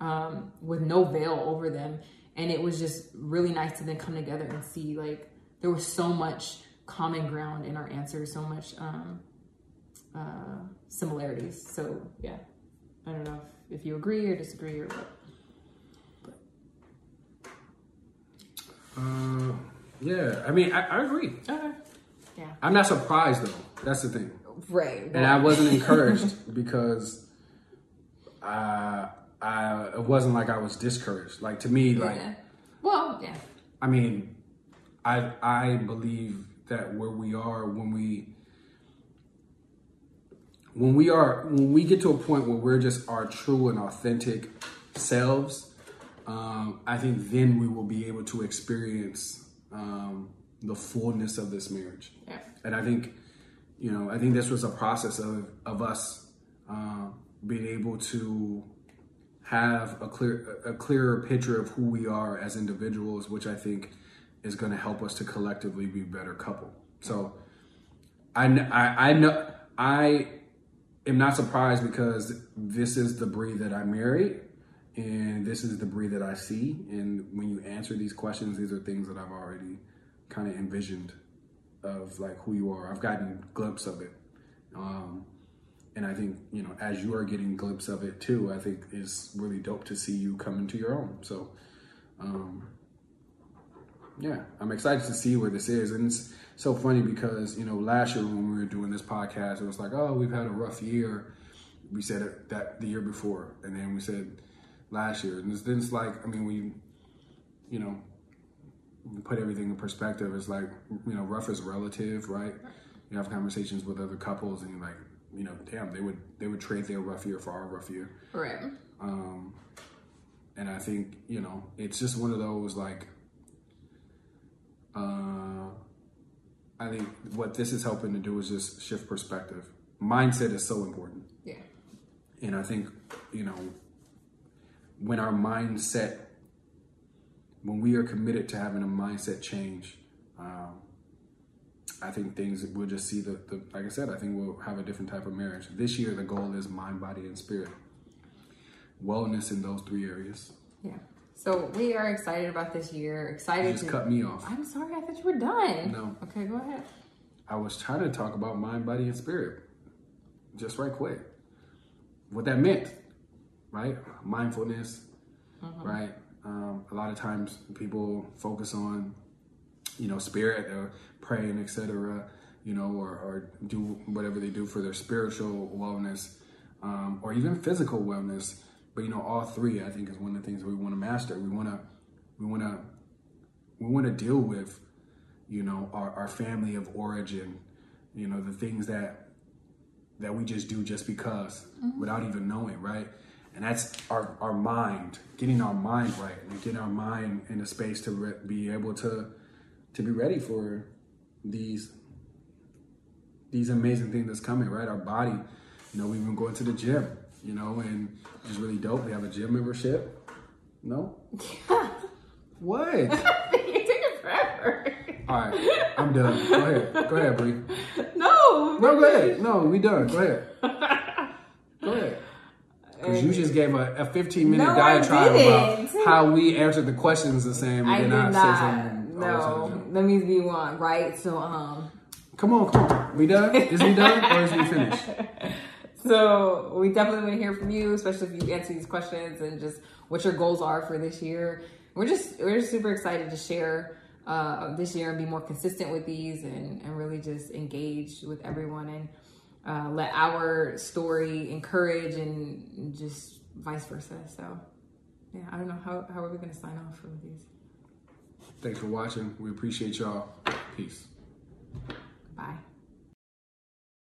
um, with no veil over them and it was just really nice to then come together and see like there was so much common ground in our answers so much um, uh, similarities so yeah i don't know if, if you agree or disagree or what Uh, yeah, I mean, I, I agree. okay yeah I'm not surprised though. That's the thing, right and I wasn't <laughs> encouraged because uh, I it wasn't like I was discouraged. Like to me, like yeah. well yeah I mean, I I believe that where we are when we when we are when we get to a point where we're just our true and authentic selves, um, I think then we will be able to experience um, the fullness of this marriage. yeah And I think, you know, I think this was a process of of us um, being able to have a clear a clearer picture of who we are as individuals, which I think is going to help us to collectively be a better couple. So, I I, I know I am not surprised because this is the Bree that I married. And this is the Bree that I see. And when you answer these questions, these are things that I've already kind of envisioned of like who you are. I've gotten a glimpse of it. Um, and I think, you know, as you are getting a glimpse of it too, I think is really dope to see you come into your own. So, um, yeah, I'm excited to see where this is. And it's so funny because, you know, last year when we were doing this podcast, it was like, oh, we've had a rough year. We said it that the year before. And then we said last year. And it's, then it's like, I mean, we, you know, we put everything in perspective. It's like, you know, rough is relative, right? You have conversations with other couples and you're like, you know, damn, they would they would trade their rough year for our rough year. right Um, and I think you know it's just one of those like. Uh, I think what this is helping to do is just shift perspective. Mindset is so important, yeah and I think you know when our mindset, when we are committed to having a mindset change, um, I think things we'll just see the, the like I said. I think we'll have a different type of marriage this year. The goal is mind, body, and spirit. Wellness in those three areas. yeah so we are excited about this year excited You just to cut me off. i'm sorry i thought you were done No. okay go ahead I was trying to talk about mind, body, and spirit, just right quick. What that meant, right? Mindfulness, right? Um, a lot of times people focus on, you know, spirit or praying, etc. You know, or, or do whatever they do for their spiritual wellness, um, or even physical wellness. But you know, all three, I think, is one of the things we want to master. We want to, we want to, we want to deal with, you know, our, our family of origin. You know, the things that that we just do just because mm-hmm. without even knowing, right? And that's our, our mind, getting our mind right and getting our mind in a space to re- be able to to be ready for these these amazing things that's coming, right? Our body, you know, we've been going to the gym, you know, and it's really dope. We have a gym membership. No? <laughs> What? <laughs> You're taking forever. All right, I'm done. Go ahead. Go ahead, Bree. No. No, go ahead. No, we done. Go ahead. Go ahead. <laughs> Because you just gave a, a 15 minute No, diatribe about how we answered the questions the same. I did then not. Say something. No, that means we won, right? So, um, Come on, come on. We done? Is we done or is we finished? So we definitely want to hear from you, especially if you answer these questions and just what your goals are for this year. We're just we're just super excited to share uh, this year and be more consistent with these and, and really just engage with everyone and uh, let our story encourage and just vice versa. So yeah, I don't know how how are we going to sign off from these. Thanks for watching. We appreciate y'all. Peace.